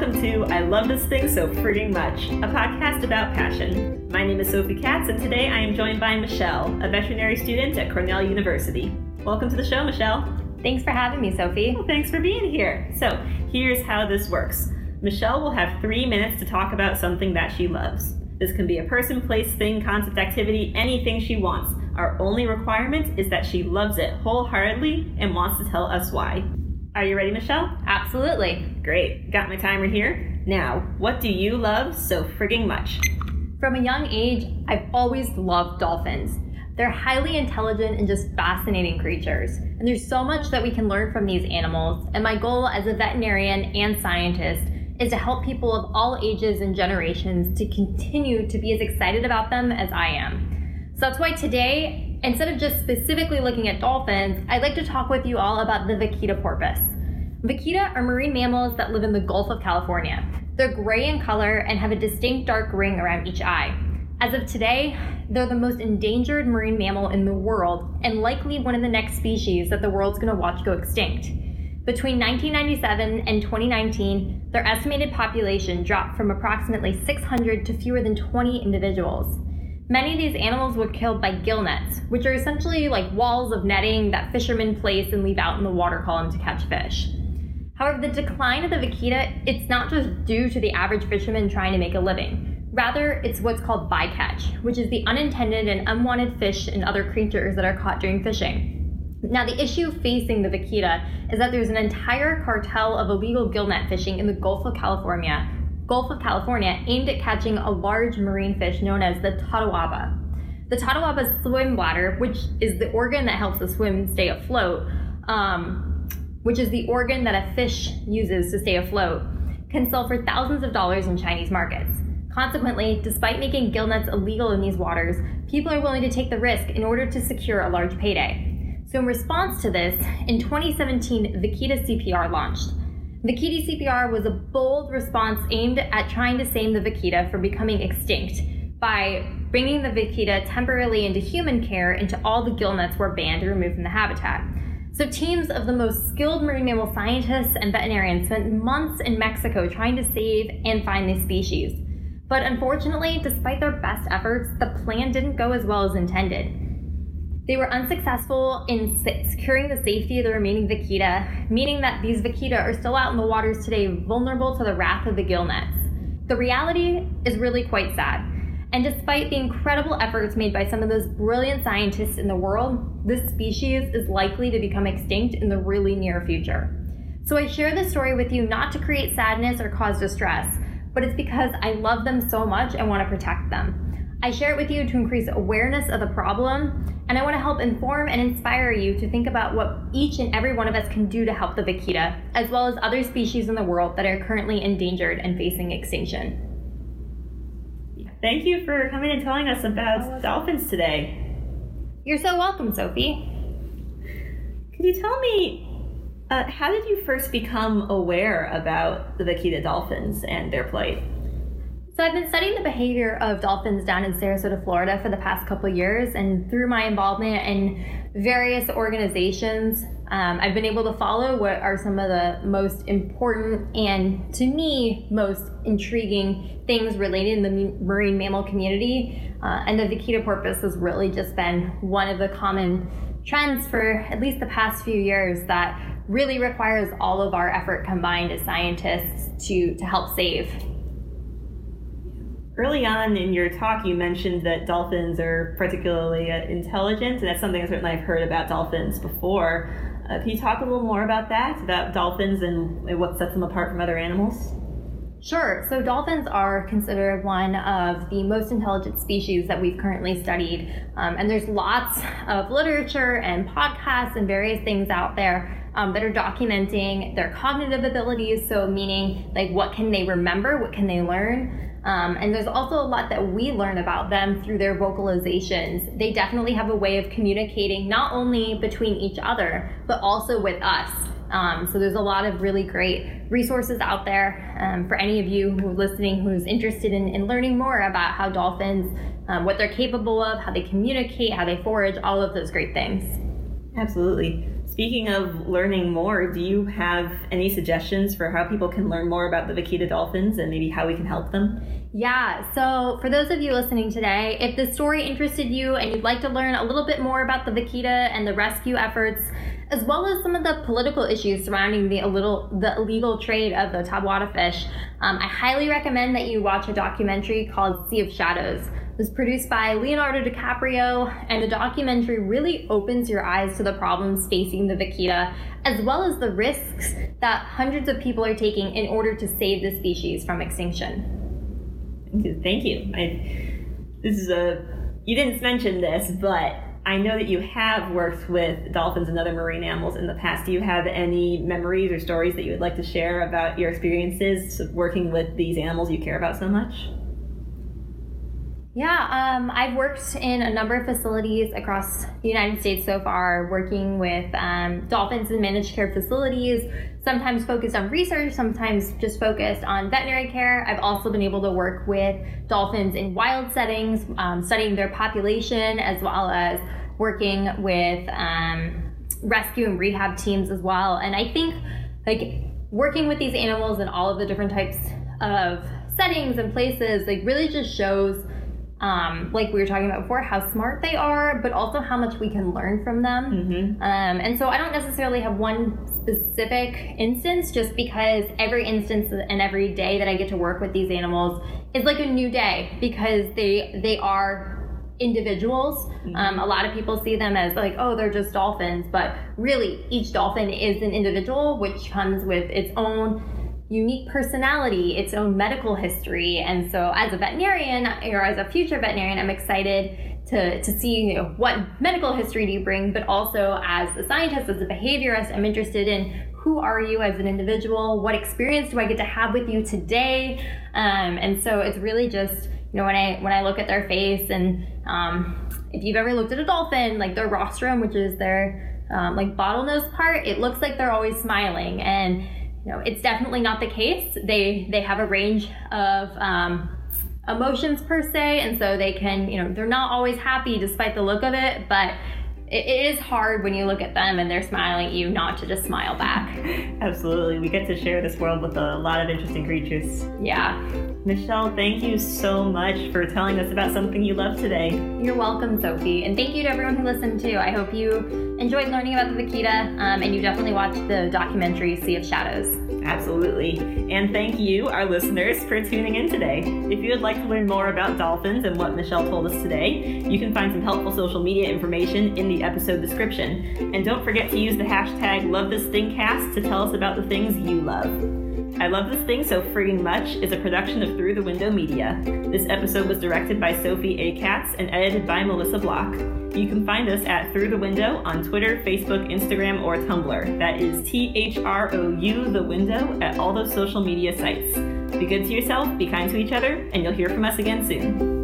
welcome to I Love This Thing So Frigging Much, a podcast about passion. My name is Sophie Katz, and today I am joined by Michelle, a veterinary student at Cornell University. Welcome to the show, Michelle. Thanks for having me, Sophie. Well, thanks for being here. So, here's how this works Michelle will have three minutes to talk about something that she loves. This can be a person, place, thing, concept, activity, anything she wants. Our only requirement is that she loves it wholeheartedly and wants to tell us why. Are you ready, Michelle? Absolutely. Great. Got my timer here. Now, what do you love so frigging much? From a young age, I've always loved dolphins. They're highly intelligent and just fascinating creatures. And there's so much that we can learn from these animals. And my goal as a veterinarian and scientist is to help people of all ages and generations to continue to be as excited about them as I am. So that's why today Instead of just specifically looking at dolphins, I'd like to talk with you all about the vaquita porpoise. Vaquita are marine mammals that live in the Gulf of California. They're gray in color and have a distinct dark ring around each eye. As of today, they're the most endangered marine mammal in the world and likely one of the next species that the world's going to watch go extinct. Between 1997 and 2019, their estimated population dropped from approximately 600 to fewer than 20 individuals. Many of these animals were killed by gill nets, which are essentially like walls of netting that fishermen place and leave out in the water column to catch fish. However, the decline of the vaquita, it's not just due to the average fisherman trying to make a living. Rather, it's what's called bycatch, which is the unintended and unwanted fish and other creatures that are caught during fishing. Now, the issue facing the vaquita is that there's an entire cartel of illegal gill net fishing in the Gulf of California Gulf of California aimed at catching a large marine fish known as the totoaba. The totoaba's swim bladder, which is the organ that helps the swim stay afloat, um, which is the organ that a fish uses to stay afloat, can sell for thousands of dollars in Chinese markets. Consequently, despite making gill nets illegal in these waters, people are willing to take the risk in order to secure a large payday. So, in response to this, in 2017, Vaquita CPR launched. Vaquita CPR was a bold response aimed at trying to save the vaquita from becoming extinct by bringing the vaquita temporarily into human care until all the gillnets were banned and removed from the habitat. So, teams of the most skilled marine mammal scientists and veterinarians spent months in Mexico trying to save and find these species. But unfortunately, despite their best efforts, the plan didn't go as well as intended. They were unsuccessful in securing the safety of the remaining vaquita, meaning that these vaquita are still out in the waters today, vulnerable to the wrath of the gill nets. The reality is really quite sad. And despite the incredible efforts made by some of those brilliant scientists in the world, this species is likely to become extinct in the really near future. So I share this story with you not to create sadness or cause distress, but it's because I love them so much and want to protect them. I share it with you to increase awareness of the problem, and I want to help inform and inspire you to think about what each and every one of us can do to help the vaquita, as well as other species in the world that are currently endangered and facing extinction. Thank you for coming and telling us about dolphins today. You're so welcome, Sophie. Can you tell me uh, how did you first become aware about the vaquita dolphins and their plight? So I've been studying the behavior of dolphins down in Sarasota, Florida for the past couple years, and through my involvement in various organizations, um, I've been able to follow what are some of the most important and, to me, most intriguing things related in the marine mammal community. Uh, and the vaquita porpoise has really just been one of the common trends for at least the past few years that really requires all of our effort combined as scientists to, to help save early on in your talk, you mentioned that dolphins are particularly uh, intelligent, and that's something certainly I've heard about dolphins before. Uh, can you talk a little more about that, about dolphins and what sets them apart from other animals? Sure. So dolphins are considered one of the most intelligent species that we've currently studied. Um, and there's lots of literature and podcasts and various things out there um, that are documenting their cognitive abilities. So, meaning, like, what can they remember? What can they learn? Um, and there's also a lot that we learn about them through their vocalizations. They definitely have a way of communicating not only between each other, but also with us. Um, so there's a lot of really great resources out there um, for any of you who are listening who's interested in, in learning more about how dolphins, um, what they're capable of, how they communicate, how they forage, all of those great things. Absolutely Speaking of learning more, do you have any suggestions for how people can learn more about the Vaquita dolphins and maybe how we can help them? Yeah, so for those of you listening today, if the story interested you and you'd like to learn a little bit more about the Vaquita and the rescue efforts, as well as some of the political issues surrounding the, little, the illegal trade of the totoaba fish, um, I highly recommend that you watch a documentary called Sea of Shadows. Was produced by Leonardo DiCaprio, and the documentary really opens your eyes to the problems facing the vaquita, as well as the risks that hundreds of people are taking in order to save the species from extinction. Thank you. I, this is a you didn't mention this, but I know that you have worked with dolphins and other marine animals in the past. Do you have any memories or stories that you would like to share about your experiences working with these animals you care about so much? Yeah, um, I've worked in a number of facilities across the United States so far, working with um, dolphins in managed care facilities, sometimes focused on research, sometimes just focused on veterinary care. I've also been able to work with dolphins in wild settings, um, studying their population, as well as working with um, rescue and rehab teams as well. And I think, like, working with these animals in all of the different types of settings and places, like, really just shows um, like we were talking about before, how smart they are, but also how much we can learn from them. Mm-hmm. Um, and so I don't necessarily have one specific instance, just because every instance and every day that I get to work with these animals is like a new day because they they are individuals. Mm-hmm. Um, a lot of people see them as like, oh, they're just dolphins, but really, each dolphin is an individual, which comes with its own unique personality, its own medical history. And so, as a veterinarian or as a future veterinarian, I'm excited to, to see you know, what medical history do you bring, but also as a scientist, as a behaviorist, I'm interested in who are you as an individual? What experience do I get to have with you today? Um, and so it's really just you know when I when I look at their face and um, if you've ever looked at a dolphin, like their rostrum, which is their um, like bottlenose part, it looks like they're always smiling and you know, it's definitely not the case. They they have a range of um, emotions per se, and so they can, you know, they're not always happy despite the look of it, but it, it is hard when you look at them and they're smiling at you not to just smile back. Absolutely. We get to share this world with a lot of interesting creatures. Yeah. Michelle, thank you so much for telling us about something you love today. You're welcome, Sophie. And thank you to everyone who listened too. I hope you enjoyed learning about the vaquita um, and you definitely watched the documentary Sea of Shadows. Absolutely. And thank you, our listeners, for tuning in today. If you would like to learn more about dolphins and what Michelle told us today, you can find some helpful social media information in the episode description. And don't forget to use the hashtag LoveThisThingCast to tell us about the things you love. I Love This Thing So Frigging Much is a production of Through the Window Media. This episode was directed by Sophie A. Katz and edited by Melissa Block. You can find us at Through the Window on Twitter, Facebook, Instagram, or Tumblr. That is T H R O U, the window, at all those social media sites. Be good to yourself, be kind to each other, and you'll hear from us again soon.